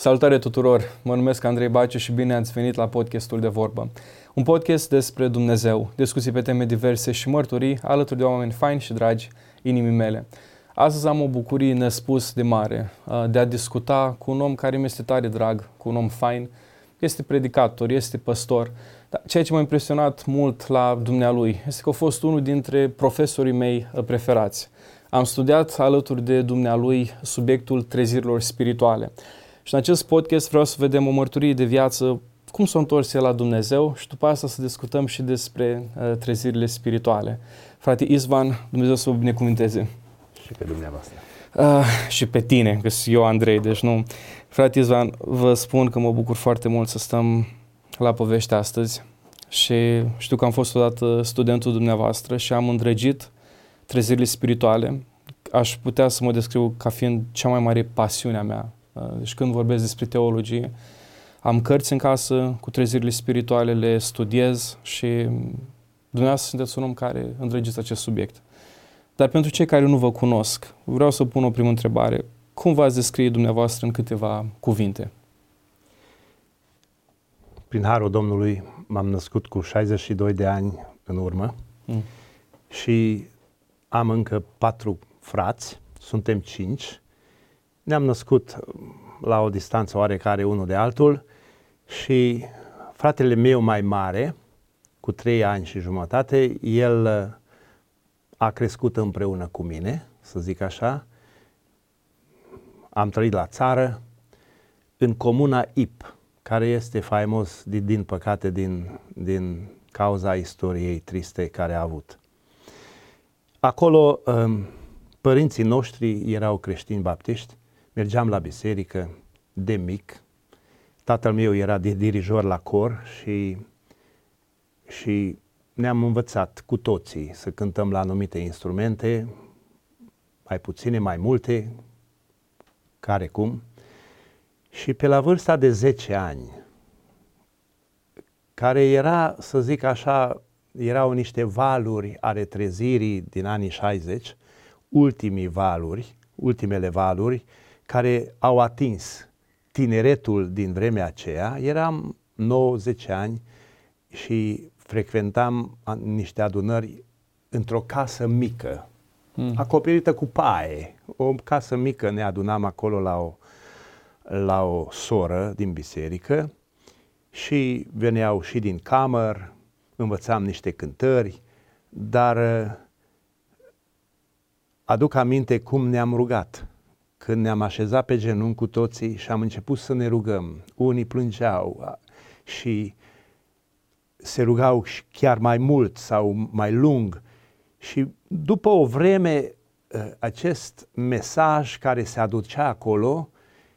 Salutare tuturor! Mă numesc Andrei Baciu și bine ați venit la podcastul de vorbă. Un podcast despre Dumnezeu, discuții pe teme diverse și mărturii alături de oameni faini și dragi inimii mele. Astăzi am o bucurie nespus de mare uh, de a discuta cu un om care mi este tare drag, cu un om fain. Este predicator, este păstor. Dar ceea ce m-a impresionat mult la dumnealui este că a fost unul dintre profesorii mei uh, preferați. Am studiat alături de dumnealui subiectul trezirilor spirituale. Și în acest podcast vreau să vedem o mărturie de viață, cum s-a întors el la Dumnezeu și după asta să discutăm și despre uh, trezirile spirituale. Frate Isvan, Dumnezeu să vă binecuvinteze. Și pe dumneavoastră. Uh, și pe tine, că eu Andrei, deci nu. Frate Isvan, vă spun că mă bucur foarte mult să stăm la povește astăzi și știu că am fost odată studentul dumneavoastră și am îndrăgit trezirile spirituale. Aș putea să mă descriu ca fiind cea mai mare pasiune a mea Uh, deci când vorbesc despre teologie, am cărți în casă cu trezirile spirituale, le studiez și dumneavoastră sunteți un om care îndrăgiți acest subiect. Dar pentru cei care nu vă cunosc, vreau să pun o primă întrebare. Cum v-ați descrie dumneavoastră în câteva cuvinte? Prin Harul Domnului m-am născut cu 62 de ani în urmă mm. și am încă patru frați, suntem cinci ne-am născut la o distanță oarecare unul de altul și fratele meu mai mare, cu trei ani și jumătate, el uh, a crescut împreună cu mine, să zic așa. Am trăit la țară, în comuna IP, care este faimos, din, din păcate, din, din cauza istoriei triste care a avut. Acolo, um, părinții noștri erau creștini baptiști mergeam la biserică de mic. Tatăl meu era de dirijor la cor și, și ne-am învățat cu toții să cântăm la anumite instrumente, mai puține, mai multe, care cum. Și pe la vârsta de 10 ani, care era, să zic așa, erau niște valuri ale trezirii din anii 60, ultimii valuri, ultimele valuri, care au atins tineretul din vremea aceea. Eram 90 ani și frecventam niște adunări într-o casă mică, mm. acoperită cu paie. O casă mică ne adunam acolo la o, la o soră din biserică și veneau și din camăr, învățam niște cântări, dar uh, aduc aminte cum ne-am rugat când ne-am așezat pe genunchi cu toții și am început să ne rugăm. Unii plângeau și se rugau chiar mai mult sau mai lung și după o vreme ă, acest mesaj care se aducea acolo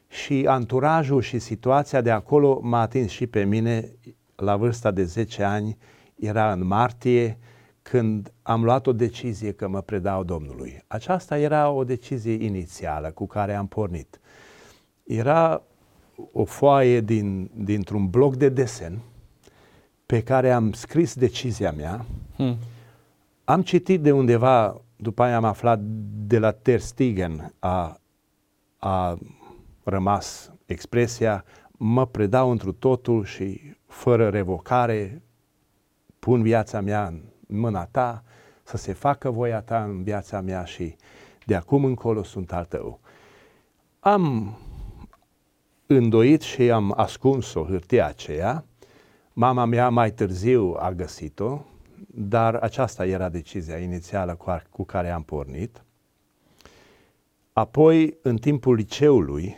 și anturajul și situația de acolo m-a atins și pe mine la vârsta de 10 ani, era în martie, când am luat o decizie că mă predau Domnului. Aceasta era o decizie inițială cu care am pornit. Era o foaie din, dintr-un bloc de desen pe care am scris decizia mea. Hmm. Am citit de undeva, după aia am aflat de la Ter Stegen, a, a rămas expresia, mă predau întru totul și fără revocare pun viața mea în mâna ta, să se facă voia ta în viața mea și de acum încolo sunt al tău. Am îndoit și am ascuns-o hârtia aceea. Mama mea mai târziu a găsit-o, dar aceasta era decizia inițială cu care am pornit. Apoi, în timpul liceului,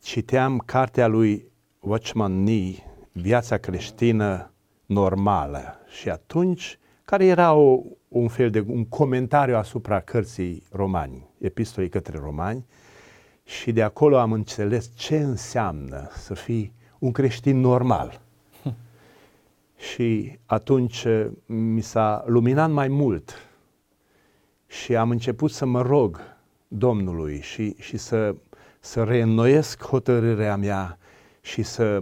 citeam cartea lui Watchman Nee, Viața creștină normală. Și atunci, care era o, un fel de un comentariu asupra cărții romani, epistolei către romani, și de acolo am înțeles ce înseamnă să fii un creștin normal. Hm. Și atunci eh, mi s-a luminat mai mult și am început să mă rog Domnului și, și să, să reînnoiesc hotărârea mea și să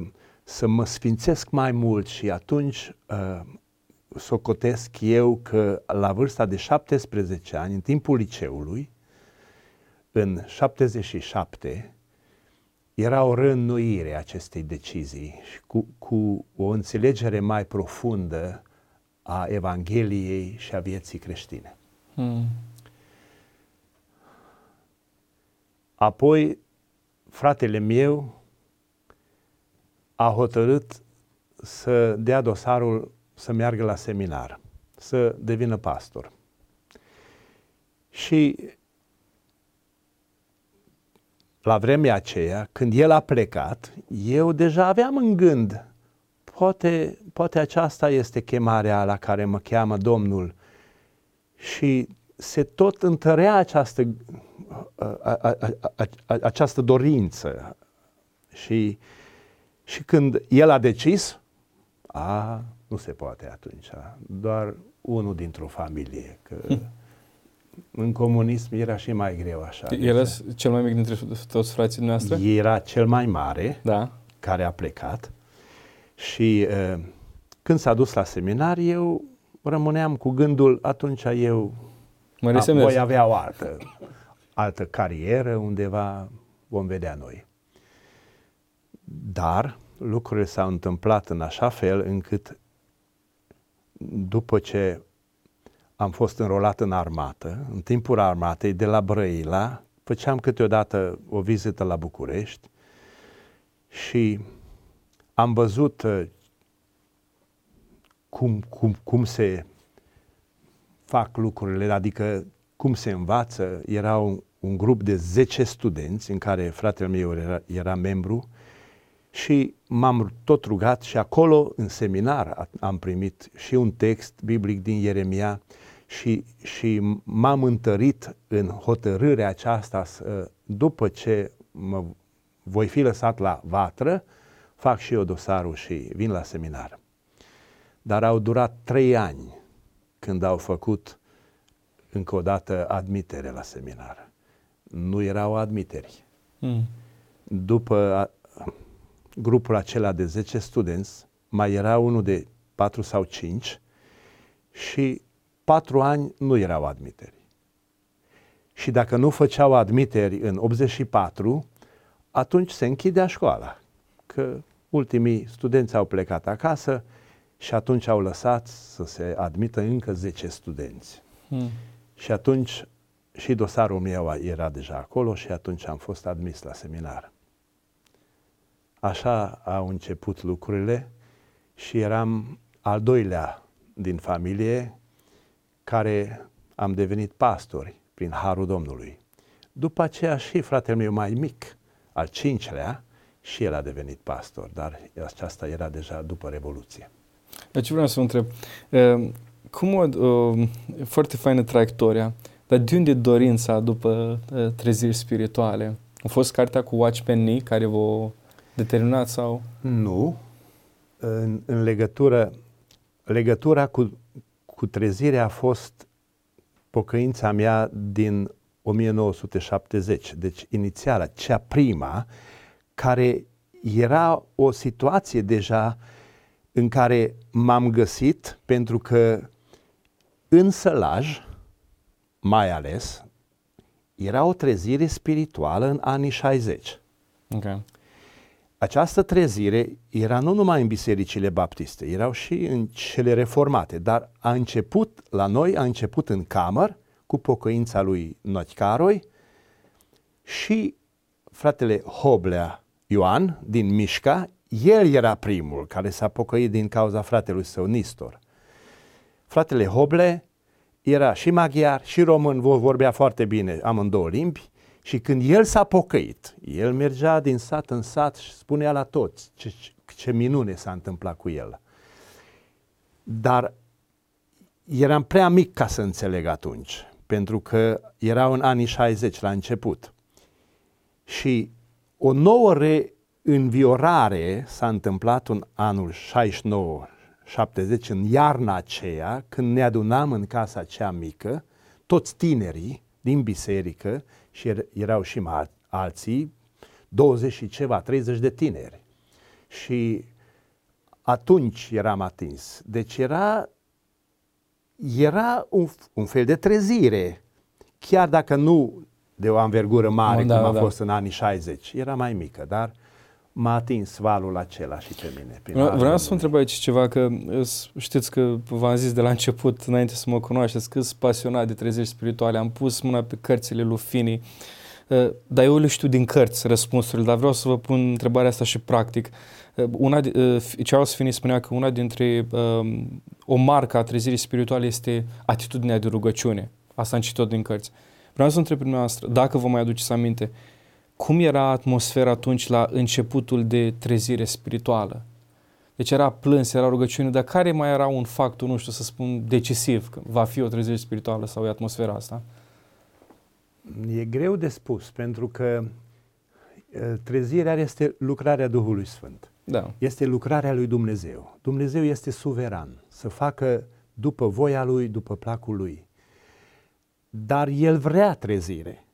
să mă sfințesc mai mult și atunci uh, socotesc eu că la vârsta de 17 ani, în timpul liceului, în 77, era o rănuire acestei decizii și cu, cu o înțelegere mai profundă a Evangheliei și a vieții creștine. Hmm. Apoi, fratele meu a hotărât să dea dosarul să meargă la seminar, să devină pastor. Și la vremea aceea, când el a plecat, eu deja aveam în gând, poate, poate aceasta este chemarea la care mă cheamă Domnul. Și se tot întărea această, a, a, a, a, această dorință. Și, și când el a decis, a, nu se poate atunci, doar unul dintr-o familie. Că, hm în comunism era și mai greu așa. Era cel mai mic dintre toți frații noastre? Era cel mai mare, da. care a plecat. Și uh, când s-a dus la seminar, eu rămâneam cu gândul, atunci eu mă a, voi avea o altă, altă carieră, undeva vom vedea noi. Dar lucrurile s-au întâmplat în așa fel încât după ce am fost înrolat în armată, în timpul armatei, de la Brăila, făceam câteodată o vizită la București și am văzut uh, cum, cum, cum se fac lucrurile, adică cum se învață. Era un, un grup de 10 studenți în care fratele meu era, era membru și m-am tot rugat și acolo, în seminar, am primit și un text biblic din Ieremia și, și m-am întărit în hotărârea aceasta să, după ce mă voi fi lăsat la vatră, fac și eu dosarul și vin la seminar. Dar au durat trei ani când au făcut încă o dată admitere la seminar. Nu erau admiteri. Mm. După grupul acela de 10 studenți, mai era unul de 4 sau 5 și patru ani nu erau admiteri. Și dacă nu făceau admiteri în 84, atunci se închidea școala. Că ultimii studenți au plecat acasă și atunci au lăsat să se admită încă 10 studenți. Hmm. Și atunci și dosarul meu era deja acolo și atunci am fost admis la seminar. Așa au început lucrurile și eram al doilea din familie care am devenit pastori prin Harul Domnului. După aceea și fratele meu mai mic, al cincelea, și el a devenit pastor, dar aceasta era deja după Revoluție. Deci vreau să vă întreb, cum o, foarte faină traiectoria, dar de unde dorința după treziri spirituale? A fost cartea cu Watchman Nee care v-a determinat sau? Nu. În, în legătură, legătura cu cu trezirea a fost pocăința mea din 1970, deci inițiala, cea prima, care era o situație deja în care m-am găsit pentru că în sălaj, mai ales, era o trezire spirituală în anii 60. Okay. Această trezire era nu numai în bisericile baptiste, erau și în cele reformate, dar a început la noi, a început în camăr cu pocăința lui Nochcaroi și fratele Hoblea Ioan din Mișca, el era primul care s-a pocăit din cauza fratelui său Nistor. Fratele Hoble era și maghiar și român, vorbea foarte bine amândouă limbi și când el s-a pocăit, el mergea din sat în sat și spunea la toți ce, ce minune s-a întâmplat cu el. Dar eram prea mic ca să înțeleg atunci, pentru că erau în anii 60 la început. Și o nouă reînviorare s-a întâmplat în anul 69 70 în iarna aceea, când ne adunam în casa cea mică, toți tinerii din biserică și er, erau și alții, 20 și ceva, 30 de tineri. Și atunci eram atins. Deci era, era un, un fel de trezire. Chiar dacă nu de o anvergură mare, Da, cum a da. fost în anii 60. Era mai mică, dar m-a atins valul acela și pe mine. prin Vreau, harul vreau să vă Lui întreb aici ceva, că îs- știți că v-am zis de la început, înainte să mă cunoașteți, că sunt pasionat de treziri spirituale. Am pus mâna pe cărțile lui Fini, uh, dar eu le știu din cărți răspunsurile, dar vreau să vă pun întrebarea asta și practic. Uh, Una, di- uh, Charles Finney spunea că una dintre um, o marcă a trezirii spirituale este atitudinea de rugăciune. Asta am citit din cărți. Vreau să întreb pe dumneavoastră, dacă vă mai aduceți aminte, cum era atmosfera atunci la începutul de trezire spirituală? Deci era plâns, era rugăciune, dar care mai era un factor, nu știu să spun, decisiv, că va fi o trezire spirituală sau e atmosfera asta? E greu de spus, pentru că uh, trezirea este lucrarea Duhului Sfânt. Da. Este lucrarea lui Dumnezeu. Dumnezeu este suveran să facă după voia lui, după placul lui. Dar El vrea trezire.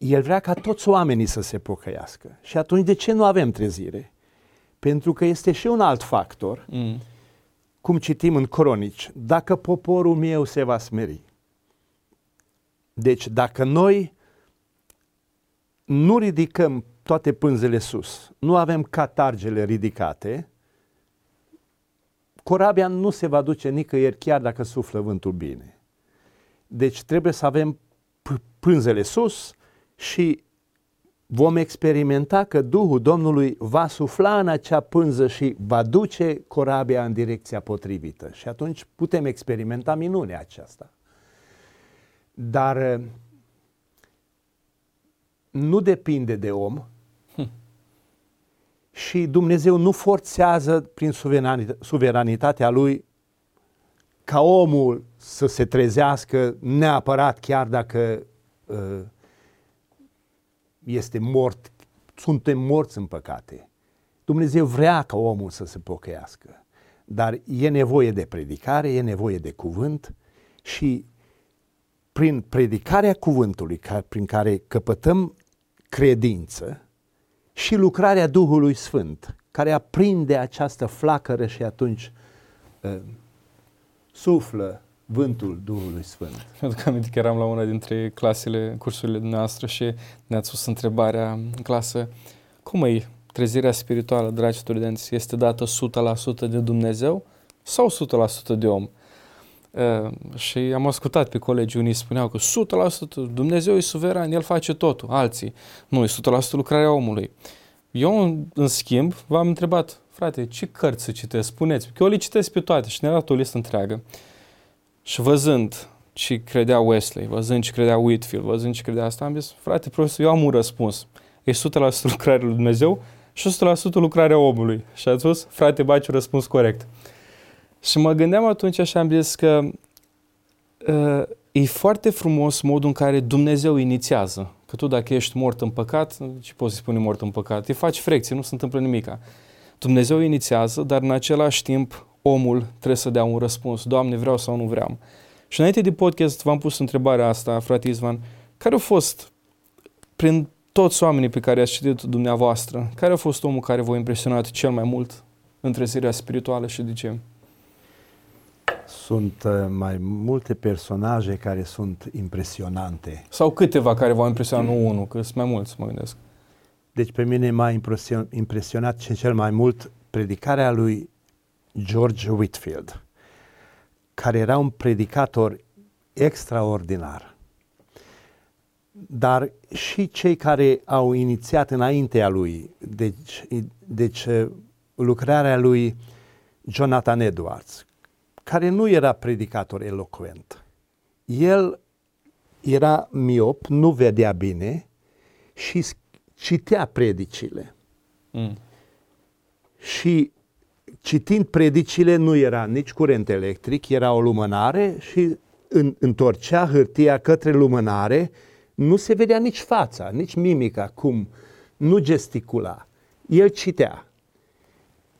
El vrea ca toți oamenii să se pocăiască. Și atunci de ce nu avem trezire? Pentru că este și un alt factor, Mm. cum citim în cronici, dacă poporul meu se va smeri. Deci dacă noi nu ridicăm toate pânzele sus, nu avem catargele ridicate, corabia nu se va duce nicăieri chiar dacă suflă vântul bine. Deci trebuie să avem p- pânzele sus și vom experimenta că Duhul Domnului va sufla în acea pânză și va duce corabia în direcția potrivită. Și atunci putem experimenta minunea aceasta. Dar eh, nu depinde de om și Dumnezeu nu forțează prin suveranit- suveranitatea Lui ca omul să se trezească neapărat chiar dacă uh, este mort, suntem morți în păcate. Dumnezeu vrea ca omul să se pocăiască, dar e nevoie de predicare, e nevoie de cuvânt și prin predicarea cuvântului, ca, prin care căpătăm credință și lucrarea Duhului Sfânt, care aprinde această flacără și atunci uh, suflă vântul Duhului Sfânt. Mi-aduc aminte că eram la una dintre clasele, cursurile dumneavoastră și ne-ați pus întrebarea în clasă, cum e trezirea spirituală, dragi studenți, este dată 100% de Dumnezeu sau 100% de om? Uh, și am ascultat pe colegi, unii spuneau că 100% Dumnezeu e suveran, El face totul, alții nu, e 100% lucrarea omului. Eu, în, în schimb, v-am întrebat, frate, ce cărți să citesc? Spuneți, că eu le citesc pe toate și ne-a dat o listă întreagă. Și văzând ce credea Wesley, văzând ce credea Whitfield, văzând ce credea asta, am zis, frate, profesor, eu am un răspuns. E 100% lucrarea lui Dumnezeu și 100% lucrarea omului. Și a spus, frate, baci un răspuns corect. Și mă gândeam atunci și am zis că uh, e foarte frumos modul în care Dumnezeu inițiază. Că tu dacă ești mort în păcat, ce poți să spune mort în păcat? Îi faci frecție, nu se întâmplă nimica. Dumnezeu inițiază, dar în același timp omul trebuie să dea un răspuns. Doamne, vreau sau nu vreau. Și înainte de podcast v-am pus întrebarea asta, frate Izvan, care a fost, prin toți oamenii pe care i-ați citit dumneavoastră, care a fost omul care v-a impresionat cel mai mult în trezirea spirituală și de ce? Sunt uh, mai multe personaje care sunt impresionante. Sau câteva care v-au impresionat, nu unul, că sunt mai mulți, mă gândesc. Deci pe mine m-a impresion- impresionat și cel mai mult predicarea lui George Whitfield, care era un predicator extraordinar. Dar și cei care au inițiat înaintea lui, deci, deci uh, lucrarea lui Jonathan Edwards, care nu era predicator elocvent. El era miop, nu vedea bine și citea predicile. Mm. Și citind predicile nu era nici curent electric, era o lumânare și în, întorcea hârtia către lumânare, nu se vedea nici fața, nici mimica, cum nu gesticula. El citea.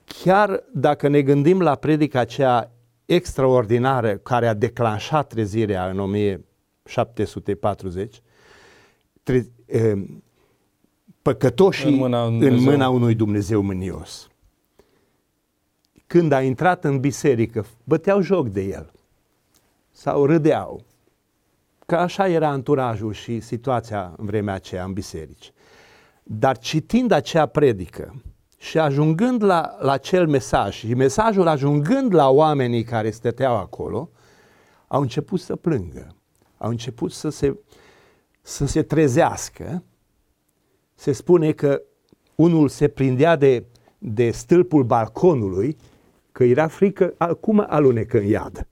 Chiar dacă ne gândim la predica aceea extraordinară care a declanșat trezirea în 1740, tre- eh, păcătoșii În mâna lui în Dumnezeu. mâna unui Dumnezeu mânios. Când a intrat în biserică, băteau joc de el sau râdeau. că așa era anturajul și situația în vremea aceea în biserici. Dar citind acea predică și ajungând la, la acel mesaj și mesajul ajungând la oamenii care stăteau acolo, au început să plângă, au început să se, să se trezească. Se spune că unul se prindea de, de stâlpul balconului, că era frică, acum alunecă în iad.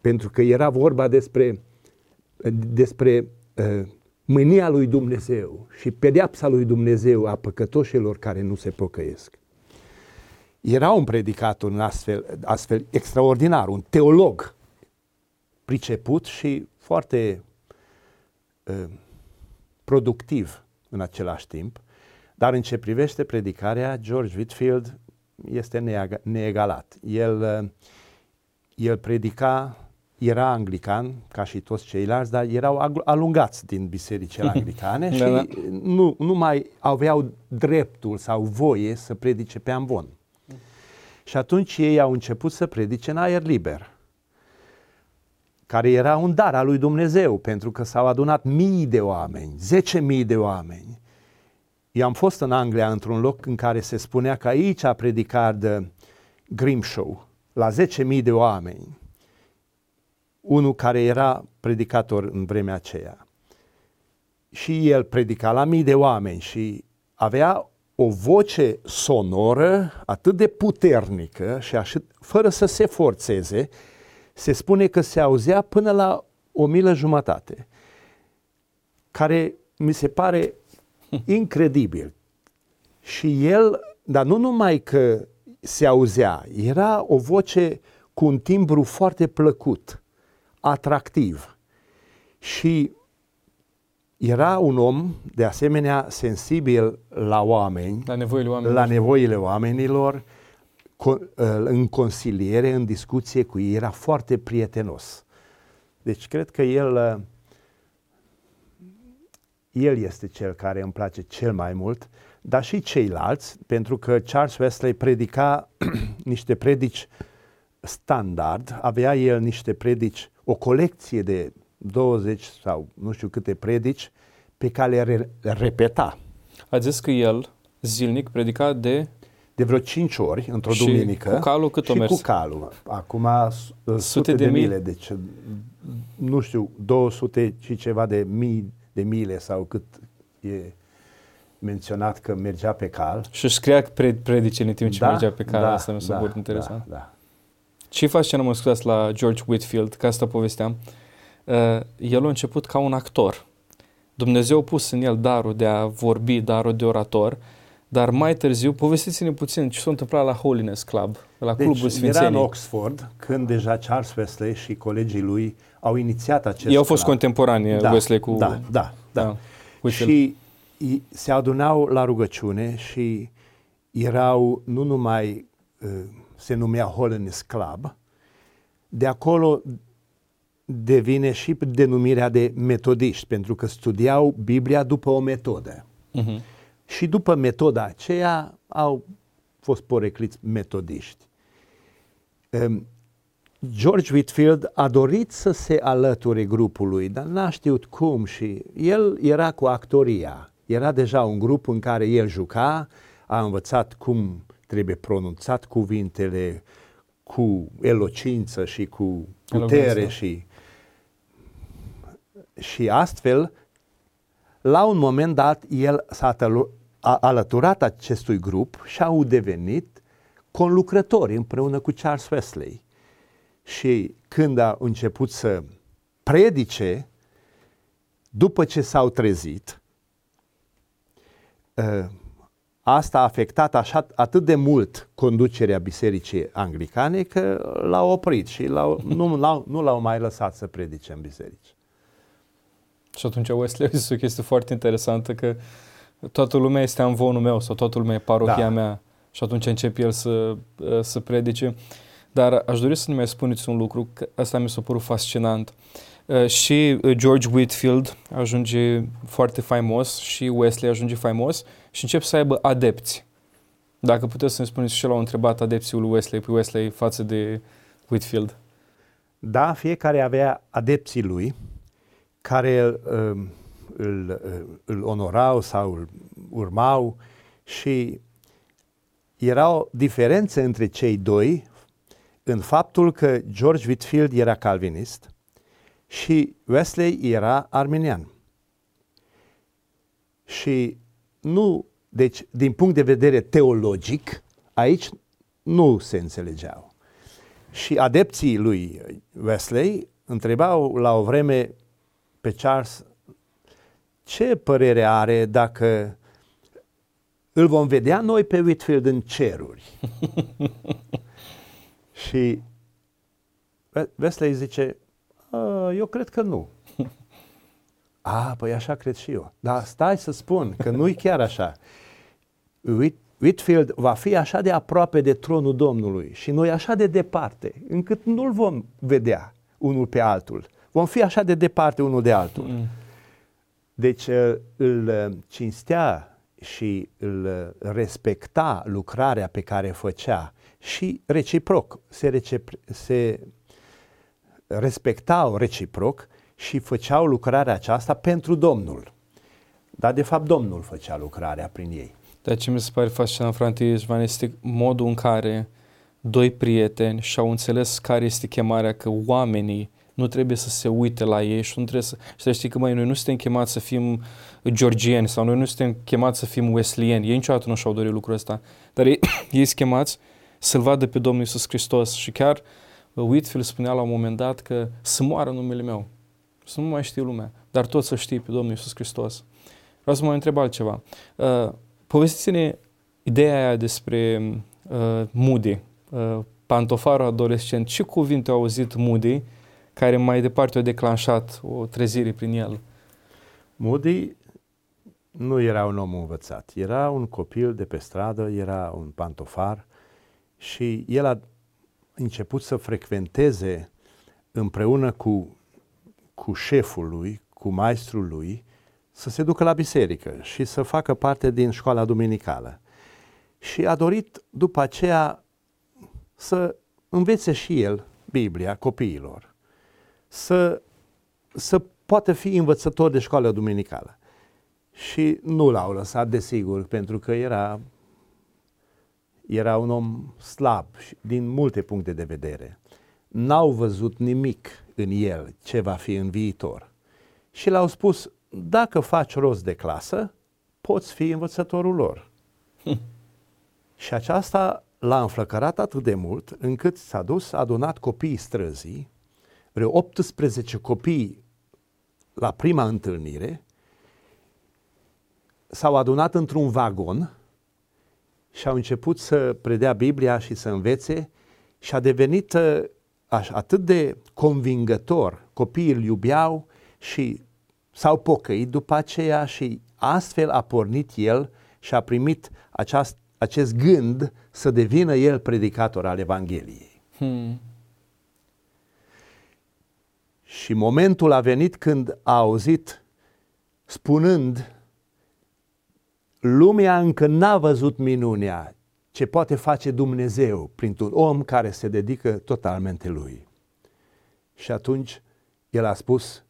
Pentru că era vorba despre, despre uh, mânia lui Dumnezeu și pedeapsa lui Dumnezeu a păcătoșilor care nu se pocăiesc. Era un predicator un astfel, astfel extraordinar, un teolog priceput și foarte uh, productiv în același timp, dar în ce privește predicarea, George Whitfield este neegalat. El, uh, el predica era anglican, ca și toți ceilalți, dar erau alungați din bisericile anglicane și da, da. Nu, nu mai aveau dreptul sau voie să predice pe amvon. Și atunci ei au început să predice în aer liber, care era un dar al lui Dumnezeu, pentru că s-au adunat mii de oameni, zece mii de oameni. Eu am fost în Anglia într-un loc în care se spunea că aici a predicat Grimshaw, la zece mii de oameni unul care era predicator în vremea aceea. Și el predica la mii de oameni și avea o voce sonoră atât de puternică și așa, fără să se forțeze, se spune că se auzea până la o milă jumătate, care mi se pare incredibil. Și el, dar nu numai că se auzea, era o voce cu un timbru foarte plăcut atractiv. Și era un om, de asemenea, sensibil la oameni, la nevoile oamenilor, la nevoile oamenilor în consiliere, în discuție cu ei, era foarte prietenos. Deci cred că el, el este cel care îmi place cel mai mult, dar și ceilalți, pentru că Charles Wesley predica niște predici standard, avea el niște predici o colecție de 20 sau nu știu câte predici pe care le repeta. A zis că el zilnic predica de... De vreo 5 ori, într-o și duminică. cu calul cât o mers? cu calul. Acum sute, sute de, de mile, mile, deci nu știu, 200 și ceva de mii de mile sau cât e menționat că mergea pe cal. Și își scria predice în timp ce da, mergea pe cal, da, asta mi s-a da, interesant. Da, da. Ce face mă scuzați, la George Whitfield, ca asta povesteam, uh, el a început ca un actor. Dumnezeu a pus în el darul de a vorbi, darul de orator, dar mai târziu, povestiți-ne puțin ce s-a întâmplat la Holiness Club, la deci, Clubul Sfințenii. era în Oxford când deja Charles Wesley și colegii lui au inițiat acest Ei au fost club. contemporani, da, Wesley cu... Da, da, da. da și se adunau la rugăciune și erau nu numai uh, se numea Holiness Club, de acolo devine și denumirea de metodiști, pentru că studiau Biblia după o metodă. Uh-huh. Și după metoda aceea au fost porecliți metodiști. Um, George Whitfield a dorit să se alăture grupului, dar n-a știut cum și el era cu actoria. Era deja un grup în care el juca, a învățat cum trebuie pronunțat cuvintele cu elocință și cu putere și și astfel la un moment dat el s-a alăturat acestui grup și au devenit conlucrători împreună cu Charles Wesley. Și când a început să predice, după ce s-au trezit, uh, Asta a afectat așa, atât de mult conducerea bisericii anglicane că l-a oprit și l-au, nu, l-au, nu l-au mai lăsat să predice în biserici. Și atunci Wesley a zis o chestie foarte interesantă că toată lumea este amvonul meu sau toată lumea e parohia da. mea și atunci începe el să, să predice. Dar aș dori să ne mai spuneți un lucru, că asta mi s-a părut fascinant. Uh, și George Whitfield ajunge foarte faimos și Wesley ajunge faimos și încep să aibă adepți. Dacă puteți să ne spuneți și l-au întrebat adepții lui Wesley, pe Wesley față de Whitfield. Da, fiecare avea adepții lui care îl, um, îl, îl onorau sau îl urmau și era o diferență între cei doi în faptul că George Whitfield era calvinist și Wesley era arminian. Și nu, deci, din punct de vedere teologic, aici nu se înțelegeau. Și adepții lui Wesley întrebau la o vreme pe Charles ce părere are dacă îl vom vedea noi pe Whitfield în ceruri. și Wesley zice, eu cred că nu. A, păi așa cred și eu. Dar stai să spun că nu-i chiar așa. Whitfield va fi așa de aproape de tronul Domnului și noi așa de departe, încât nu-l vom vedea unul pe altul. Vom fi așa de departe unul de altul. Mm. Deci uh, îl uh, cinstea și îl uh, respecta lucrarea pe care făcea și reciproc, se, recipro- se respectau reciproc și făceau lucrarea aceasta pentru Domnul. Dar de fapt Domnul făcea lucrarea prin ei. De ce mi se pare fascinant, frate Ișvan, este modul în care doi prieteni și-au înțeles care este chemarea, că oamenii nu trebuie să se uite la ei și nu trebuie să... Și să știi că, mai noi nu suntem chemați să fim georgieni sau noi nu suntem chemați să fim wesleyeni. Ei niciodată nu și-au dorit lucrul ăsta. Dar ei, ei sunt chemați să-L vadă pe Domnul Iisus Hristos și chiar uh, Whitfield spunea la un moment dat că să moară numele meu, să nu mai știe lumea, dar tot să știi pe Domnul Iisus Hristos. Vreau să mă întreb altceva. Uh, povestiți-ne ideea aia despre uh, Moody, uh, pantofarul adolescent. Ce cuvinte au auzit Moody care mai departe a declanșat o trezire prin el? Moody nu era un om învățat. Era un copil de pe stradă, era un pantofar și el a început să frecventeze împreună cu, cu șeful lui, cu maestrul lui, să se ducă la biserică și să facă parte din școala duminicală. Și a dorit după aceea să învețe și el Biblia copiilor, să, să poată fi învățător de școală duminicală. Și nu l-au lăsat, desigur, pentru că era, era un om slab din multe puncte de vedere. N-au văzut nimic în el ce va fi în viitor. Și l-au spus, dacă faci rost de clasă, poți fi învățătorul lor. Hm. Și aceasta l-a înflăcărat atât de mult încât s-a dus, a adunat copiii străzii, vreo 18 copii la prima întâlnire, s-au adunat într-un vagon și au început să predea Biblia și să învețe și a devenit uh, atât de convingător. Copiii îl iubeau și s-au pocăit după aceea și astfel a pornit el și a primit aceast, acest gând să devină el predicator al Evangheliei. Hmm. Și momentul a venit când a auzit spunând lumea încă n-a văzut minunea ce poate face Dumnezeu printr-un om care se dedică totalmente lui. Și atunci el a spus,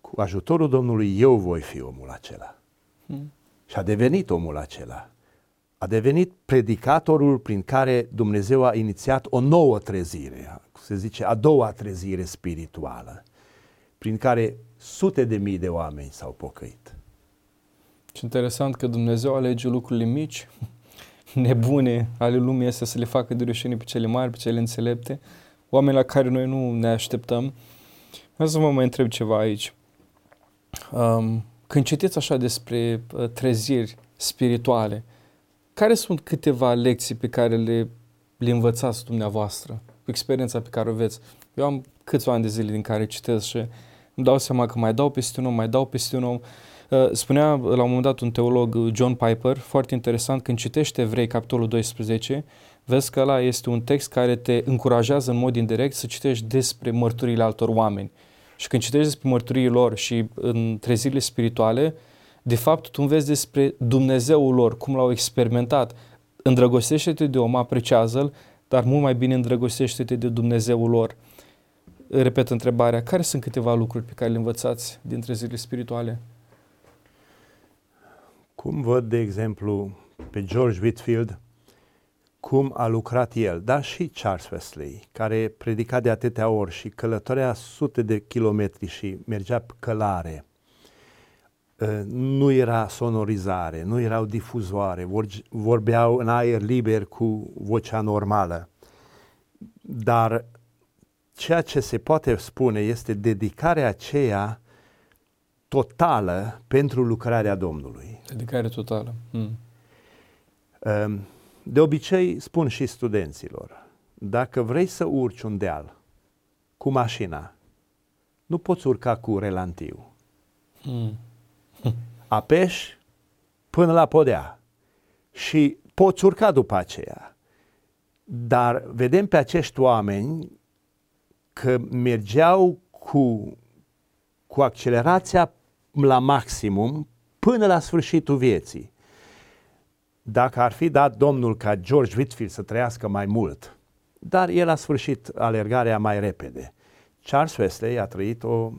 cu ajutorul Domnului eu voi fi omul acela. Hmm. Și a devenit omul acela. A devenit predicatorul prin care Dumnezeu a inițiat o nouă trezire, se zice a doua trezire spirituală, prin care sute de mii de oameni s-au pocăit. Și interesant că Dumnezeu alege lucrurile mici, nebune ale lumii astea să le facă de rușine pe cele mari, pe cele înțelepte, oameni la care noi nu ne așteptăm. Vreau să vă mai întreb ceva aici. Um, când citiți așa despre uh, treziri spirituale, care sunt câteva lecții pe care le, le învățați dumneavoastră, cu experiența pe care o aveți? Eu am câțiva ani de zile din care citesc și îmi dau seama că mai dau peste un om, mai dau peste un om. Uh, spunea la un moment dat un teolog, John Piper, foarte interesant, când citește Evrei, capitolul 12, vezi că ăla este un text care te încurajează în mod indirect să citești despre mărturile altor oameni. Și când citești despre mărturii lor și în trezirile spirituale, de fapt tu înveți despre Dumnezeul lor, cum l-au experimentat. Îndrăgostește-te de om, apreciază-l, dar mult mai bine îndrăgostește-te de Dumnezeul lor. repet întrebarea, care sunt câteva lucruri pe care le învățați dintre zilele spirituale? Cum văd, de exemplu, pe George Whitfield, cum a lucrat el, dar și Charles Wesley, care predica de atâtea ori și călătorea sute de kilometri și mergea pe călare. Ă, nu era sonorizare, nu erau difuzoare, vorbeau în aer liber cu vocea normală. Dar ceea ce se poate spune este dedicarea aceea totală pentru lucrarea Domnului. Dedicare totală. Hmm. De obicei spun și studenților, dacă vrei să urci un deal cu mașina, nu poți urca cu relantiu. Hmm. Apeși până la podea și poți urca după aceea. Dar vedem pe acești oameni că mergeau cu, cu accelerația la maximum până la sfârșitul vieții. Dacă ar fi dat Domnul ca George Whitfield să trăiască mai mult, dar el a sfârșit alergarea mai repede. Charles Wesley a trăit o,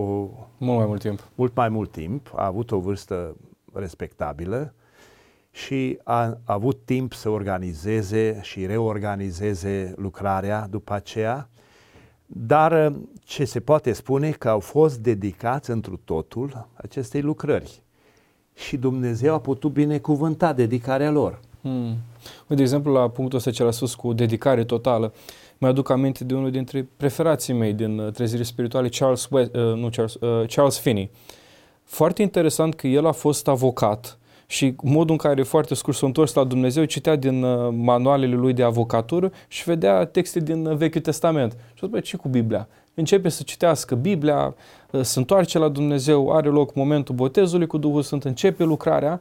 o mult mai mult timp. Mult mai mult timp, a avut o vârstă respectabilă și a, a avut timp să organizeze și reorganizeze lucrarea după aceea dar uh, ce se poate spune că au fost dedicați întru totul acestei lucrări. Și Dumnezeu a putut binecuvânta dedicarea lor. Hmm. De exemplu, la punctul ăsta ce a spus cu dedicare totală, mi-aduc aminte de unul dintre preferații mei din uh, trezire spirituale, Charles, West, uh, nu Charles, uh, Charles Finney. Foarte interesant că el a fost avocat și modul în care foarte scurt s-a întors la Dumnezeu, citea din uh, manualele lui de avocatură și vedea texte din uh, Vechiul Testament. Și zis, ce cu Biblia? Începe să citească Biblia, uh, se întoarce la Dumnezeu, are loc momentul botezului cu Duhul Sfânt, începe lucrarea,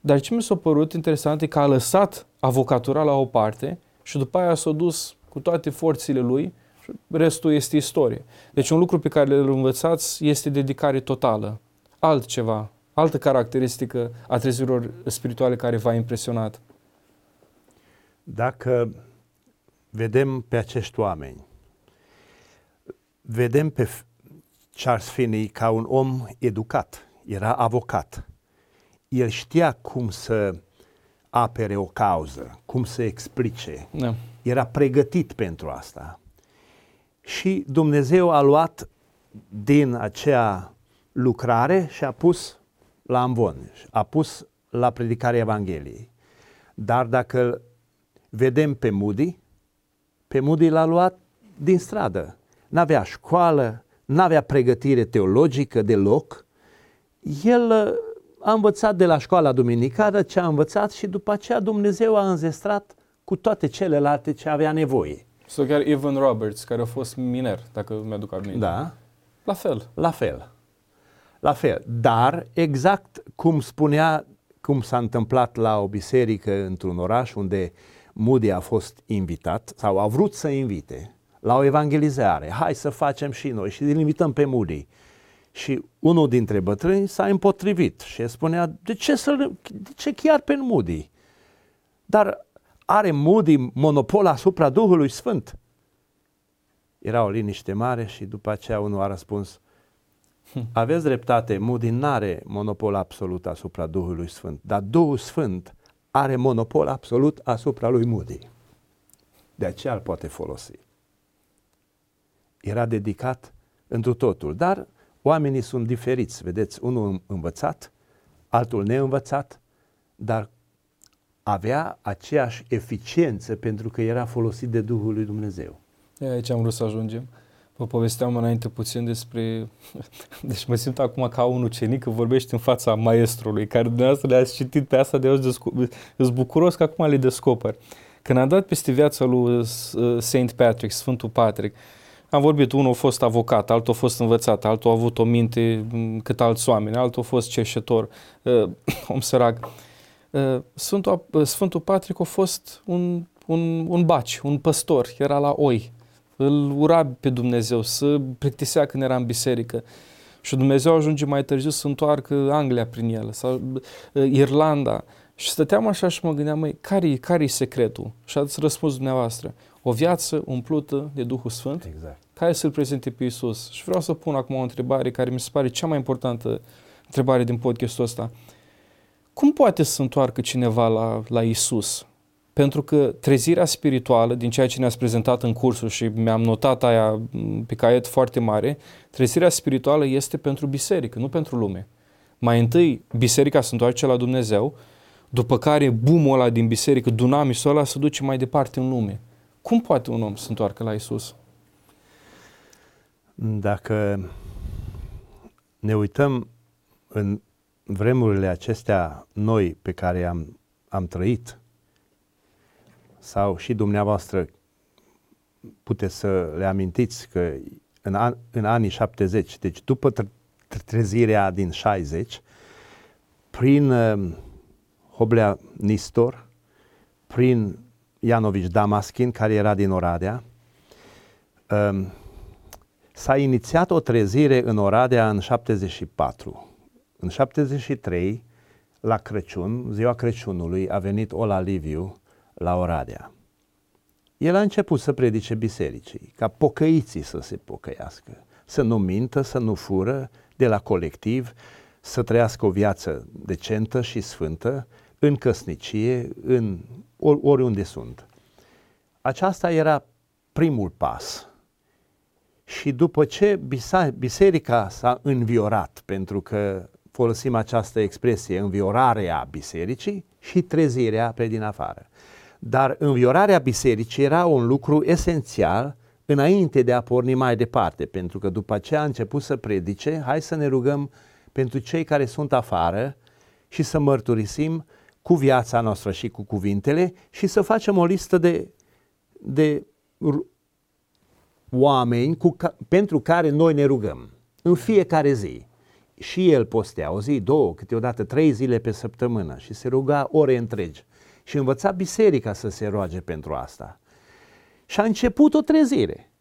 dar ce mi s-a părut interesant e că a lăsat avocatura la o parte și după aia s-a dus cu toate forțele lui și restul este istorie. Deci un lucru pe care îl învățați este dedicare totală. Altceva altă caracteristică a trezirilor spirituale care v-a impresionat? Dacă vedem pe acești oameni, vedem pe Charles Finney ca un om educat, era avocat. El știa cum să apere o cauză, cum să explice. Da. Era pregătit pentru asta. Și Dumnezeu a luat din acea lucrare și a pus la Amvon, a pus la predicarea Evangheliei. Dar dacă vedem pe Moody, pe Moody l-a luat din stradă. N-avea școală, n-avea pregătire teologică deloc. El uh, a învățat de la școala duminicală ce a învățat și după aceea Dumnezeu a înzestrat cu toate celelalte ce avea nevoie. Sau chiar Evan Roberts, care a fost miner, dacă mi-aduc aminte. Da. La fel. La fel la fel. Dar exact cum spunea, cum s-a întâmplat la o biserică într-un oraș unde Moody a fost invitat sau a vrut să invite la o evangelizare, hai să facem și noi și îl invităm pe Moody. Și unul dintre bătrâni s-a împotrivit și spunea, de ce, să, de ce chiar pe Moody? Dar are Moody monopol asupra Duhului Sfânt? Era o liniște mare și după aceea unul a răspuns, aveți dreptate, Moody nu are monopol absolut asupra Duhului Sfânt, dar Duhul Sfânt are monopol absolut asupra lui Moody. De aceea îl poate folosi. Era dedicat întru totul, dar oamenii sunt diferiți. Vedeți, unul învățat, altul neînvățat, dar avea aceeași eficiență pentru că era folosit de Duhul lui Dumnezeu. Aici am vrut să ajungem. Vă povesteam înainte puțin despre... Deci mă simt acum ca un ucenic că vorbești în fața maestrului, care dumneavoastră le-ați citit pe asta de azi, îți bucuros că acum le descoper. Când am dat peste viața lui Saint Patrick, Sfântul Patrick, am vorbit, unul a fost avocat, altul a fost învățat, altul a avut o minte cât alți oameni, altul a fost cerșetor, uh, om sărac. Uh, Sfântul, Sfântul Patrick a fost un, un, un baci, un păstor, era la oi, îl ura pe Dumnezeu, să plictisea când era în biserică. Și Dumnezeu ajunge mai târziu să întoarcă Anglia prin el, sau uh, Irlanda. Și stăteam așa și mă gândeam, măi, care-i, care secretul? Și ați răspuns dumneavoastră. O viață umplută de Duhul Sfânt, Exact. care să-L prezinte pe Iisus. Și vreau să pun acum o întrebare care mi se pare cea mai importantă întrebare din podcastul ăsta. Cum poate să se întoarcă cineva la, la Isus? Pentru că trezirea spirituală, din ceea ce ne-ați prezentat în cursul și mi-am notat aia pe caiet foarte mare, trezirea spirituală este pentru biserică, nu pentru lume. Mai întâi, biserica se întoarce la Dumnezeu, după care boom ăla din biserică, dunamisul ăla se duce mai departe în lume. Cum poate un om să se întoarcă la Isus? Dacă ne uităm în vremurile acestea noi pe care am, am trăit, sau și dumneavoastră puteți să le amintiți că în, an, în anii 70, deci după trezirea din 60, prin uh, Hoblea Nistor, prin Ianovici Damaschin, care era din Oradea, um, s-a inițiat o trezire în Oradea în 74. În 73, la Crăciun, ziua Crăciunului, a venit Ola Liviu la Oradea. El a început să predice bisericii, ca pocăiții să se pocăiască, să nu mintă, să nu fură de la colectiv, să trăiască o viață decentă și sfântă, în căsnicie, în or, oriunde sunt. Aceasta era primul pas. Și după ce biserica s-a înviorat, pentru că folosim această expresie, înviorarea bisericii și trezirea pe din afară. Dar înviorarea bisericii era un lucru esențial înainte de a porni mai departe, pentru că după ce a început să predice, hai să ne rugăm pentru cei care sunt afară și să mărturisim cu viața noastră și cu cuvintele și să facem o listă de, de oameni cu ca, pentru care noi ne rugăm în fiecare zi. Și el postea o zi, două, câteodată trei zile pe săptămână și se ruga ore întregi și învăța biserica să se roage pentru asta. Și a început o trezire.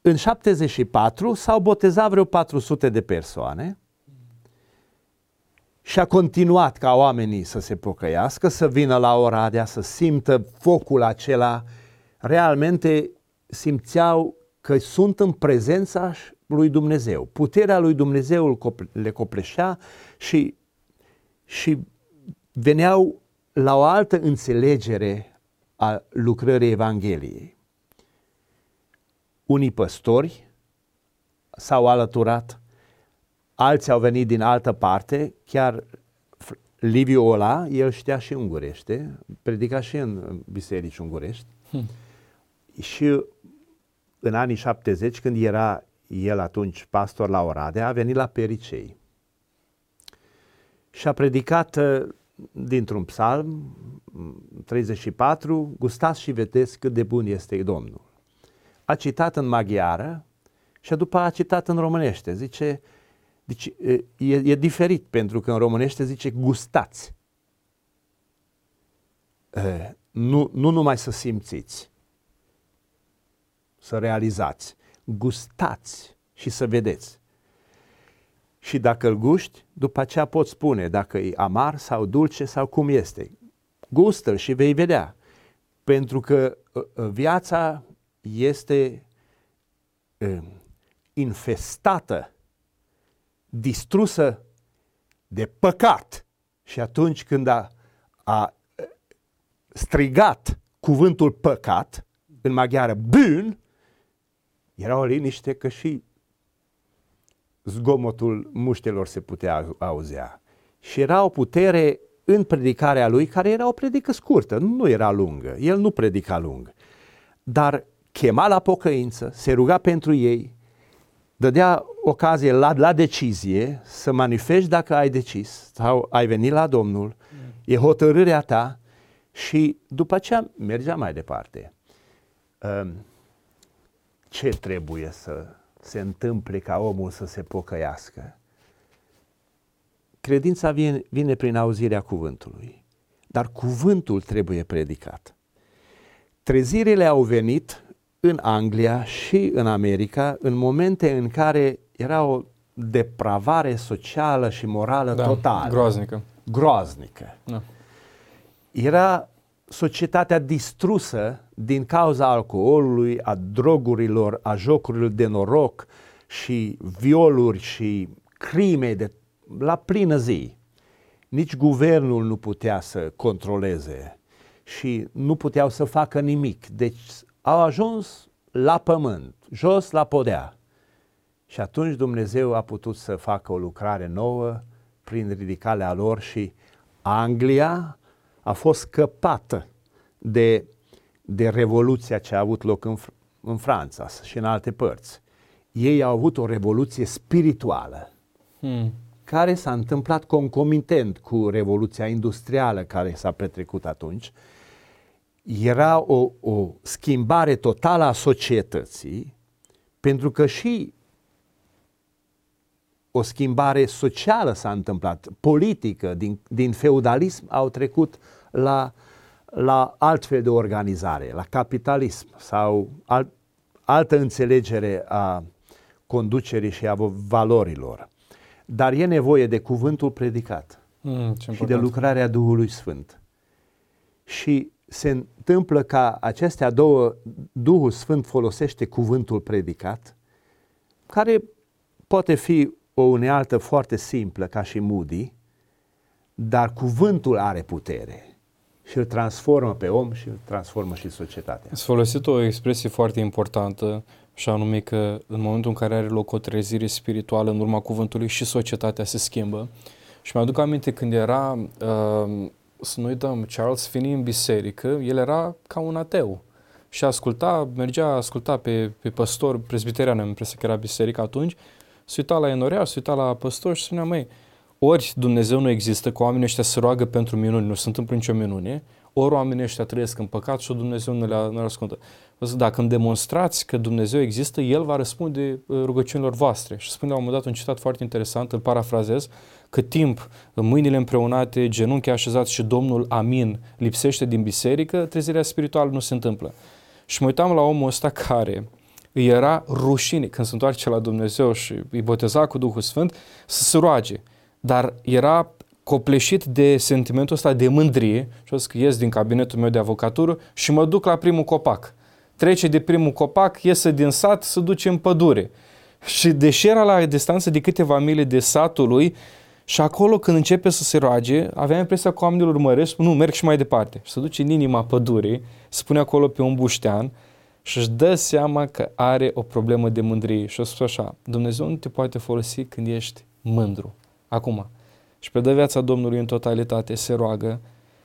În 74 s-au botezat vreo 400 de persoane și a continuat ca oamenii să se pocăiască, să vină la Oradea, să simtă focul acela. Realmente simțeau că sunt în prezența lui Dumnezeu. Puterea lui Dumnezeu le copleșea și, și veneau la o altă înțelegere a lucrării Evangheliei. Unii păstori s-au alăturat, alții au venit din altă parte, chiar Liviu Ola, el știa și ungurește, predica și în biserici ungurești. Hmm. Și în anii 70, când era el atunci pastor la Oradea, a venit la Pericei. Și a predicat uh, dintr-un psalm 34, gustați și vedeți cât de bun este Domnul. A citat în maghiară și după a citat în românește. Zice, deci e, e diferit pentru că în românește zice gustați. E, nu, nu numai să simțiți, să realizați, gustați și să vedeți. Și dacă îl guști, după aceea poți spune dacă e amar sau dulce sau cum este. Gustă-l și vei vedea. Pentru că uh, uh, viața este uh, infestată, distrusă de păcat. Și atunci când a, a strigat cuvântul păcat, în maghiară bun, era o liniște că și zgomotul muștelor se putea auzea. Și era o putere în predicarea lui, care era o predică scurtă, nu era lungă. El nu predica lung. Dar chema la pocăință, se ruga pentru ei, dădea ocazie la, la decizie să manifesti dacă ai decis sau ai venit la Domnul, e hotărârea ta și după aceea mergea mai departe. Ce trebuie să se întâmple ca omul să se pocăiască. Credința vine, vine prin auzirea cuvântului, dar cuvântul trebuie predicat. Trezirile au venit în Anglia și în America în momente în care era o depravare socială și morală da, totală. Groaznică. groaznică. Da. Era societatea distrusă din cauza alcoolului, a drogurilor, a jocurilor de noroc și violuri și crime de, la plină zi. Nici guvernul nu putea să controleze și nu puteau să facă nimic. Deci au ajuns la pământ, jos la podea. Și atunci Dumnezeu a putut să facă o lucrare nouă prin ridicarea lor și Anglia a fost scăpată de, de revoluția ce a avut loc în, în Franța și în alte părți. Ei au avut o revoluție spirituală hmm. care s-a întâmplat concomitent cu revoluția industrială care s-a petrecut atunci. Era o, o schimbare totală a societății pentru că și o schimbare socială s-a întâmplat, politică, din, din feudalism au trecut la, la altfel de organizare, la capitalism sau alt, altă înțelegere a conducerii și a valorilor. Dar e nevoie de cuvântul predicat mm, și de lucrarea Duhului Sfânt. Și se întâmplă ca acestea două, Duhul Sfânt folosește cuvântul predicat, care poate fi o unealtă foarte simplă ca și Moody, dar cuvântul are putere și îl transformă pe om și îl transformă și societatea. Ați folosit o expresie foarte importantă și anume că în momentul în care are loc o trezire spirituală în urma cuvântului și societatea se schimbă. Și mi-aduc aminte când era, uh, să nu uităm, Charles Finney în biserică, el era ca un ateu și asculta, mergea, asculta pe, pe păstor presbiterian, îmi impresia că era biserica atunci, se uita la enorea, se uita la păstor și spunea, măi, ori Dumnezeu nu există, că oamenii ăștia se roagă pentru minuni, nu se întâmplă nicio minune, ori oamenii ăștia trăiesc în păcat și Dumnezeu nu le, nu le ascultă. Dacă îmi demonstrați că Dumnezeu există, El va răspunde uh, rugăciunilor voastre. Și spune la un moment dat un citat foarte interesant, îl parafrazez, că timp mâinile împreunate, genunchi așezați și Domnul Amin lipsește din biserică, trezirea spirituală nu se întâmplă. Și mă uitam la omul ăsta care îi era rușine când se întoarce la Dumnezeu și îi boteza cu Duhul Sfânt să se roage. Dar era copleșit de sentimentul ăsta de mândrie și o că ies din cabinetul meu de avocatură și mă duc la primul copac. Trece de primul copac, iese din sat, se duce în pădure. Și deși era la distanță de câteva mile de satul lui, și acolo când începe să se roage, avea impresia că oamenii îl urmăresc, nu, merg și mai departe. Și se duce în inima pădurii, se pune acolo pe un buștean și își dă seama că are o problemă de mândrie. Și o spus așa, Dumnezeu nu te poate folosi când ești mândru. Acum. Și predă viața Domnului în totalitate, se roagă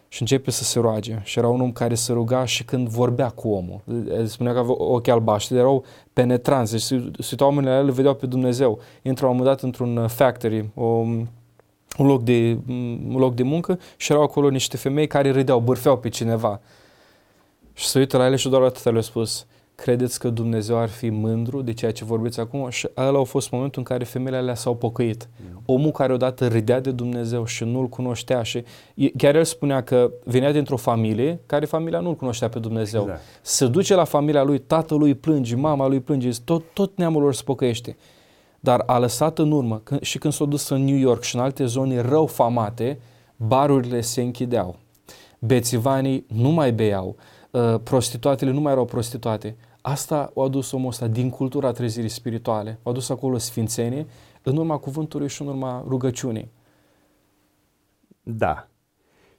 și începe să se roage. Și era un om care se ruga și când vorbea cu omul. Spunea că avea ochi albaștri, erau penetranți. Deci se uitau oamenii la el, îl vedeau pe Dumnezeu. Intră la un moment dat într-un factory, o, un loc, de, un loc de muncă și erau acolo niște femei care râdeau, bârfeau pe cineva. Și se uită la ele și doar atât le-a spus, credeți că Dumnezeu ar fi mândru de ceea ce vorbiți acum? Și ăla a fost momentul în care femeile alea s-au pocăit. Mm. Omul care odată râdea de Dumnezeu și nu-L cunoștea și chiar el spunea că venea dintr-o familie care familia nu-L cunoștea pe Dumnezeu. Exact. Se duce la familia lui, tatălui plânge, mama lui plânge, tot, tot neamul lor se pocăiește. Dar a lăsat în urmă când, și când s-a dus în New York și în alte zone rău famate, barurile se închideau. Bețivanii nu mai beau Uh, prostituatele nu mai erau prostituate. Asta o adus omul ăsta din cultura trezirii spirituale. O adus acolo sfințenie în urma cuvântului și în urma rugăciunii. Da.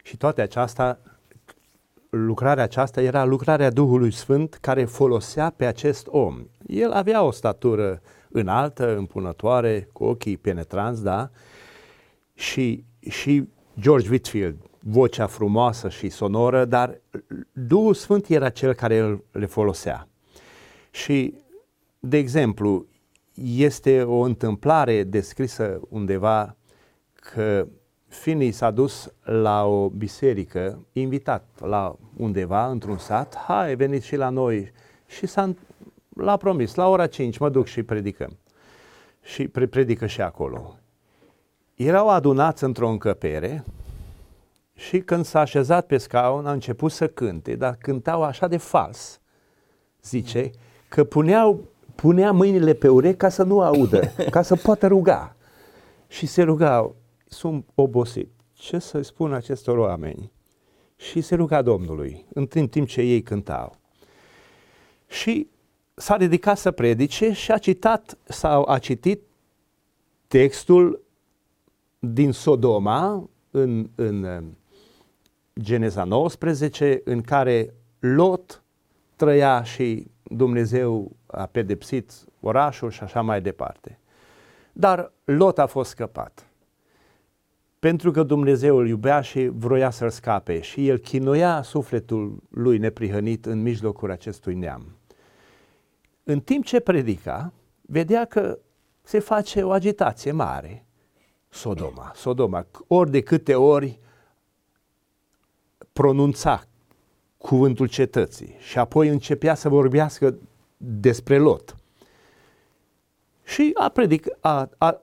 Și toate aceasta, lucrarea aceasta era lucrarea Duhului Sfânt care folosea pe acest om. El avea o statură înaltă, împunătoare, cu ochii penetranți, da? Și, și George Whitfield, vocea frumoasă și sonoră, dar Duhul Sfânt era cel care le folosea. Și, de exemplu, este o întâmplare descrisă undeva că Finney s-a dus la o biserică, invitat la undeva, într-un sat, hai, veniți și la noi. Și s-a, l-a promis, la ora 5 mă duc și predicăm. Și pre- predică și acolo. Erau adunați într-o încăpere și când s-a așezat pe scaun, a început să cânte, dar cântau așa de fals, zice, că puneau, punea mâinile pe urechi ca să nu audă, ca să poată ruga. Și se rugau, sunt obosit, ce să spun acestor oameni. Și se ruga Domnului în timp ce ei cântau. Și s-a ridicat să predice și a citat sau a citit textul din Sodoma în, în Geneza 19, în care Lot trăia și Dumnezeu a pedepsit orașul și așa mai departe. Dar Lot a fost scăpat. Pentru că Dumnezeu îl iubea și vroia să-l scape și el chinuia sufletul lui neprihănit în mijlocul acestui neam. În timp ce predica, vedea că se face o agitație mare. Sodoma, Sodoma, ori de câte ori pronunța cuvântul cetății și apoi începea să vorbească despre Lot. Și a, predic, a, a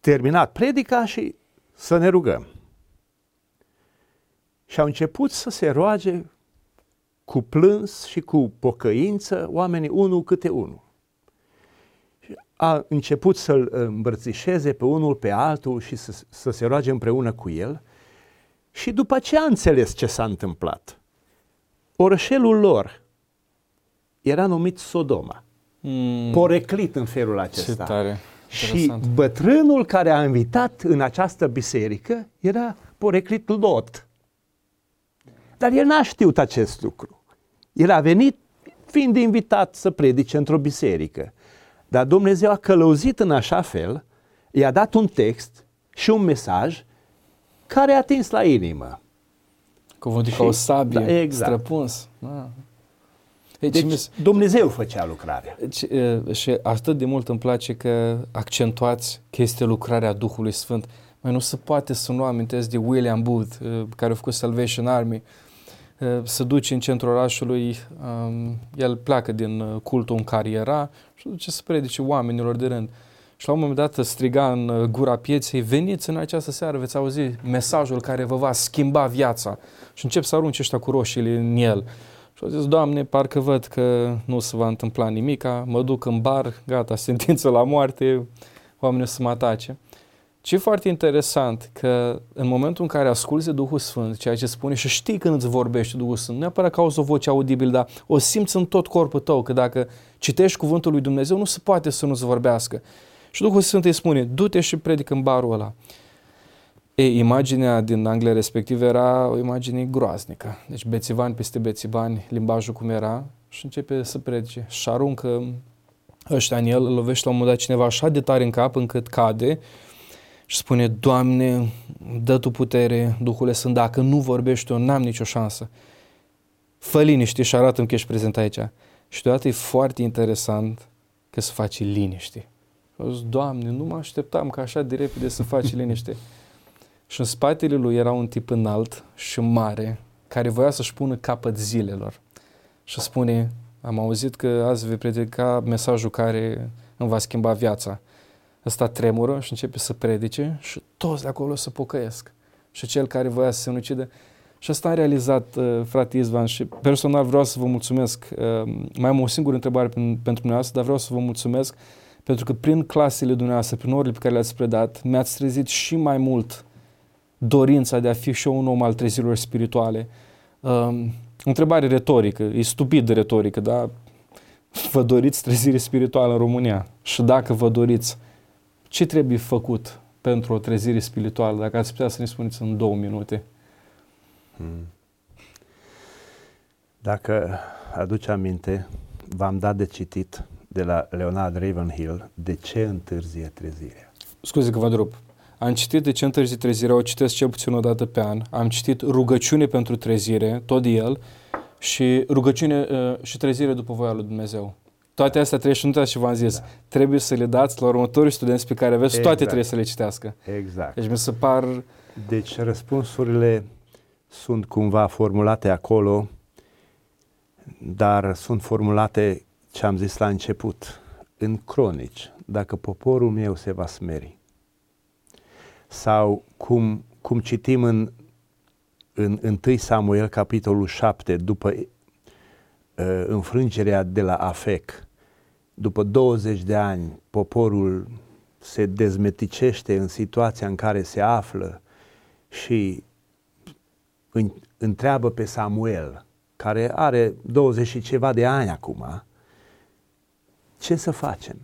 terminat predica și să ne rugăm. Și au început să se roage cu plâns și cu pocăință oamenii unul câte unul. A început să-l îmbrățișeze pe unul pe altul și să, să se roage împreună cu el și după ce a înțeles ce s-a întâmplat, orășelul lor era numit Sodoma. Mm. Poreclit în felul acesta. Ce tare. Și bătrânul care a invitat în această biserică era poreclit Lot. Dar el n-a știut acest lucru. El a venit fiind invitat să predice într-o biserică. Dar Dumnezeu a călăuzit în așa fel, i-a dat un text și un mesaj care a atins la inimă. Cuvântul ca o sabie, da, exact. străpuns. Da. Deci, deci Dumnezeu făcea lucrarea. Deci, și atât de mult îmi place că accentuați că este lucrarea Duhului Sfânt. Mai nu se poate să nu amintesc de William Booth, care a făcut Salvation Army, să duce în centrul orașului, el pleacă din cultul în care era și duce să predice oamenilor de rând. Și la un moment dat striga în gura pieței, veniți în această seară, veți auzi mesajul care vă va schimba viața. Și încep să arunce ăștia cu roșiile în el. Și au zis, Doamne, parcă văd că nu se va întâmpla nimica, mă duc în bar, gata, sentință la moarte, oamenii o să mă atace. Ce e foarte interesant că în momentul în care asculți de Duhul Sfânt, ceea ce spune și știi când îți vorbește Duhul Sfânt, nu neapărat că auzi o voce audibil, dar o simți în tot corpul tău, că dacă citești cuvântul lui Dumnezeu, nu se poate să nu-ți vorbească. Și Duhul Sfânt îi spune, du-te și predică în barul ăla. E, imaginea din Anglia respectiv era o imagine groaznică. Deci bețivani peste bețivani, limbajul cum era și începe să predice. Și aruncă ăștia în el, îl lovește la un moment dat cineva așa de tare în cap încât cade și spune, Doamne, dă Tu putere, Duhule Sfânt, dacă nu vorbești eu, n-am nicio șansă. Fă liniște și arată-mi că ești prezent aici. Și deodată e foarte interesant că să faci liniște. Zis, Doamne, nu mă așteptam ca așa de repede să faci liniște. și în spatele lui era un tip înalt și mare, care voia să-și pună capăt zilelor. Și spune, am auzit că azi vei predica mesajul care îmi va schimba viața. Ăsta tremură și începe să predice și toți de acolo să pocăiesc. Și cel care voia să se ucidă. Și asta am realizat, uh, frate Izvan, și personal vreau să vă mulțumesc. Uh, mai am o singură întrebare pentru dumneavoastră, dar vreau să vă mulțumesc pentru că prin clasele dumneavoastră, prin orele pe care le-ați predat, mi-ați trezit și mai mult dorința de a fi și eu un om al trezirilor spirituale. Um, întrebare retorică, e stupid de retorică, dar vă doriți trezire spirituală în România? Și dacă vă doriți, ce trebuie făcut pentru o trezire spirituală? Dacă ați putea să ne spuneți în două minute. Hmm. Dacă aduce aminte, v-am dat de citit de la Leonard Ravenhill, De ce întârzie trezirea? Scuze că vă drup. Am citit De ce întârzie trezirea, o citesc cel puțin o dată pe an. Am citit Rugăciune pentru trezire, tot de el, și rugăciune uh, și trezire după voia lui Dumnezeu. Toate astea trebuie și nu și v-am zis, da. trebuie să le dați la următorii studenți pe care aveți, exact. toate trebuie să le citească. Exact. Deci mi se par... Deci răspunsurile sunt cumva formulate acolo, dar sunt formulate ce am zis la început, în cronici, dacă poporul meu se va smeri. Sau cum, cum citim în, în 1 Samuel, capitolul 7, după uh, înfrângerea de la Afec, după 20 de ani, poporul se dezmeticește în situația în care se află și întreabă pe Samuel, care are 20 și ceva de ani acum, ce să facem?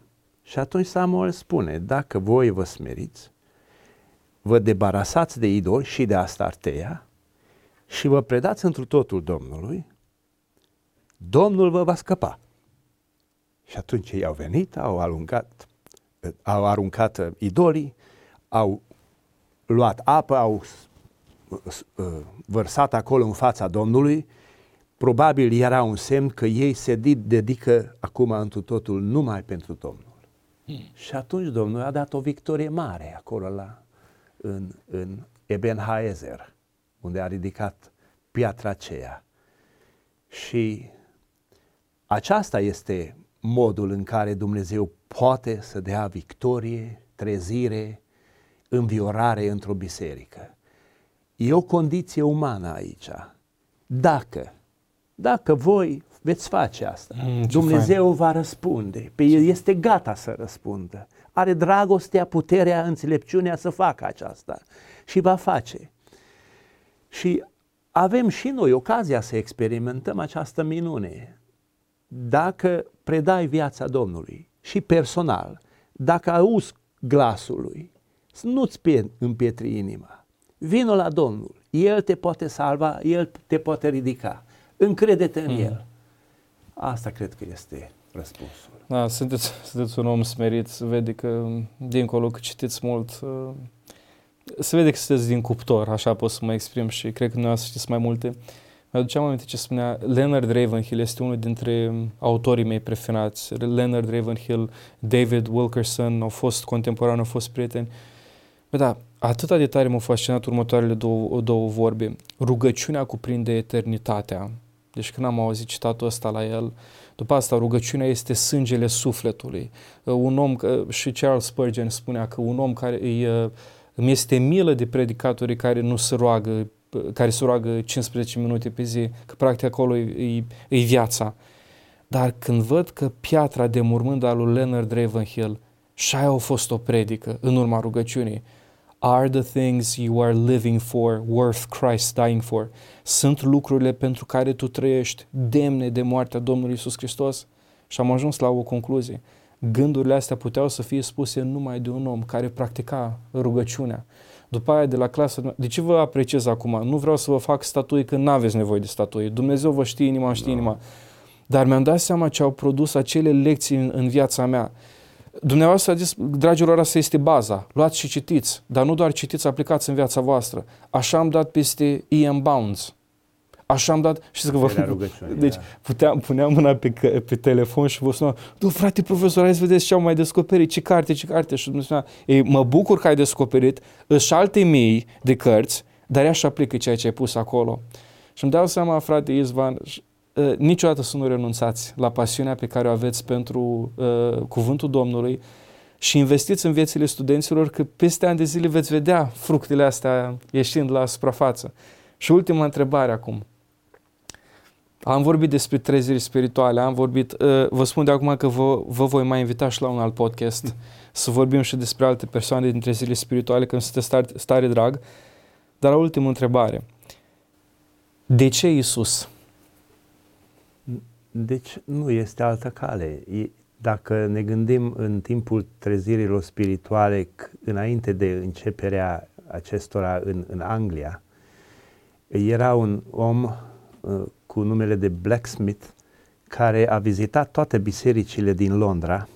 Și atunci Samuel spune, dacă voi vă smeriți, vă debarasați de idol și de Astarteia și vă predați întru totul Domnului, Domnul vă va scăpa. Și atunci ei au venit, au aruncat, au aruncat idolii, au luat apă, au uh, vărsat acolo în fața Domnului, probabil era un semn că ei se dedică acum întru totul numai pentru Domnul. Hmm. Și atunci Domnul a dat o victorie mare acolo la, în, în Eben Haezer, unde a ridicat piatra aceea. Și aceasta este modul în care Dumnezeu poate să dea victorie, trezire, înviorare într-o biserică. E o condiție umană aici. Dacă, dacă voi veți face asta, mm, Dumnezeu fain. va răspunde. Pe el este gata să răspundă. Are dragostea, puterea, înțelepciunea să facă aceasta și va face. Și avem și noi ocazia să experimentăm această minune. Dacă predai viața Domnului și personal, dacă auzi glasul lui, să nu-ți împietri inima. Vino la Domnul, El te poate salva, El te poate ridica. Încrede-te în mm. El. Asta cred că este răspunsul. Da, sunteți, sunteți un om smerit, se vede că dincolo că citiți mult, uh, se vede că sunteți din cuptor, așa pot să mă exprim și cred că noi să știți mai multe. Mi-aduceam aminte ce spunea Leonard Ravenhill, este unul dintre autorii mei preferați. Leonard Ravenhill, David Wilkerson au fost contemporani, au fost prieteni. Bă, da, atât de tare m-au fascinat următoarele două, două vorbe. Rugăciunea cuprinde eternitatea. Deci când am auzit citatul ăsta la el, după asta rugăciunea este sângele sufletului. Un om, și Charles Spurgeon spunea că un om care îi, îmi este milă de predicatorii care nu se roagă care se roagă 15 minute pe zi, că practic acolo e, e, e viața. Dar când văd că piatra de mormânt al lui Leonard Ravenhill și aia a fost o predică în urma rugăciunii, are the things you are living for worth Christ dying for? Sunt lucrurile pentru care tu trăiești demne de moartea Domnului Isus Hristos? Și am ajuns la o concluzie. Gândurile astea puteau să fie spuse numai de un om care practica rugăciunea. După aia de la clasă, de ce vă apreciez acum? Nu vreau să vă fac statui când nu aveți nevoie de statui. Dumnezeu vă știe inima, știe da. inima. Dar mi-am dat seama ce au produs acele lecții în, în viața mea. Dumneavoastră a zis, dragilor, asta este baza. Luați și citiți, dar nu doar citiți, aplicați în viața voastră. Așa am dat peste E.M. Bounds. Așa am dat, și că vă... Deci da. puteam, puneam mâna pe, pe telefon și vă sunam, du, frate profesor, hai să vedeți ce am mai descoperit, ce carte, ce carte. Și Dumnezeu spunea, ei, mă bucur că ai descoperit, își alte mii de cărți, dar ea și aplică ceea ce ai pus acolo. Și îmi dau seama, frate Izvan, uh, niciodată să nu renunțați la pasiunea pe care o aveți pentru uh, cuvântul Domnului și investiți în viețile studenților că peste ani de zile veți vedea fructele astea ieșind la suprafață. Și ultima întrebare acum. Am vorbit despre treziri spirituale, am vorbit, uh, vă spun de acum că vă, vă voi mai invita și la un alt podcast să vorbim și despre alte persoane din trezirile spirituale, că îmi sunteți stare, stare drag. Dar la ultimă întrebare. De ce Isus? Deci nu este altă cale. Dacă ne gândim în timpul trezirilor spirituale, înainte de începerea acestora în, în Anglia, era un om uh, cu numele de Blacksmith, care a vizitat toate bisericile din Londra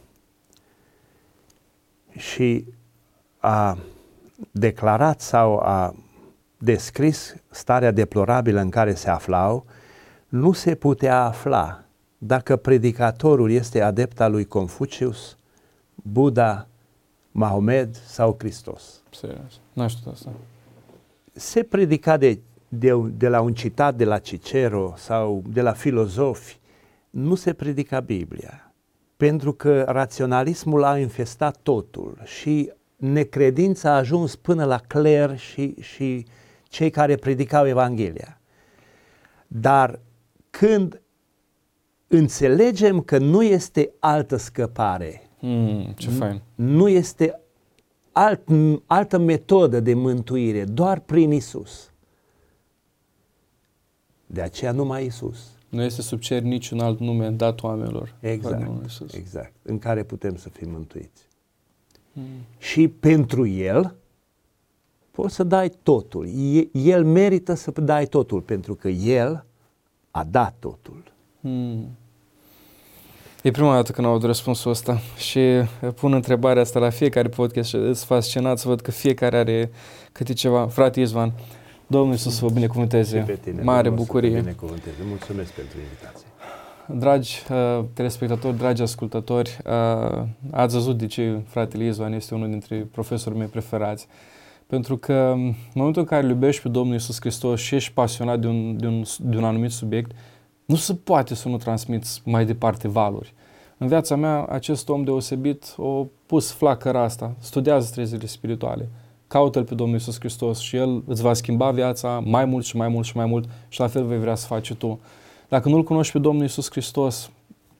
și a declarat sau a descris starea deplorabilă în care se aflau, nu se putea afla dacă predicatorul este adept al lui Confucius, Buddha, Mahomed sau Hristos. Serios, n știu asta. Se predica de de, de la un citat de la Cicero sau de la filozofi, nu se predica Biblia. Pentru că raționalismul a infestat totul și necredința a ajuns până la cler și, și cei care predicau Evanghelia. Dar când înțelegem că nu este altă scăpare, mm, ce fain. nu este alt, altă metodă de mântuire, doar prin Isus. De aceea numai Isus. Nu este sub cer niciun alt nume dat oamenilor. Exact, exact. În care putem să fim mântuiți. Hmm. Și pentru El poți să dai totul. El merită să dai totul pentru că El a dat totul. Hmm. E prima dată când aud răspunsul ăsta și pun întrebarea asta la fiecare podcast și sunt fascinat să văd că fiecare are câte ceva. Frate Izvan, Domnul să vă binecuvânteze. pe tine, Mare bucurie. binecuvânteze. Mulțumesc pentru invitație. Dragi uh, telespectatori, dragi ascultători, uh, ați văzut de ce fratele Izvan este unul dintre profesorii mei preferați. Pentru că în momentul în care îl iubești pe Domnul Iisus Hristos și ești pasionat de un, de un, de un anumit subiect, nu se poate să nu transmiți mai departe valori. În viața mea, acest om deosebit a pus flacăra asta, studiază trezile spirituale, caută-L pe Domnul Iisus Hristos și El îți va schimba viața mai mult și mai mult și mai mult și la fel vei vrea să faci tu. Dacă nu-L cunoști pe Domnul Iisus Hristos,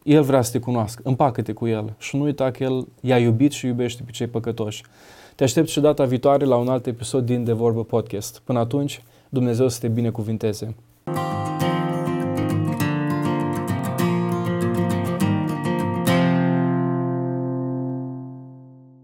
El vrea să te cunoască, împacă-te cu El și nu uita că El i-a iubit și iubește pe cei păcătoși. Te aștept și data viitoare la un alt episod din De Vorbă Podcast. Până atunci, Dumnezeu să te binecuvinteze.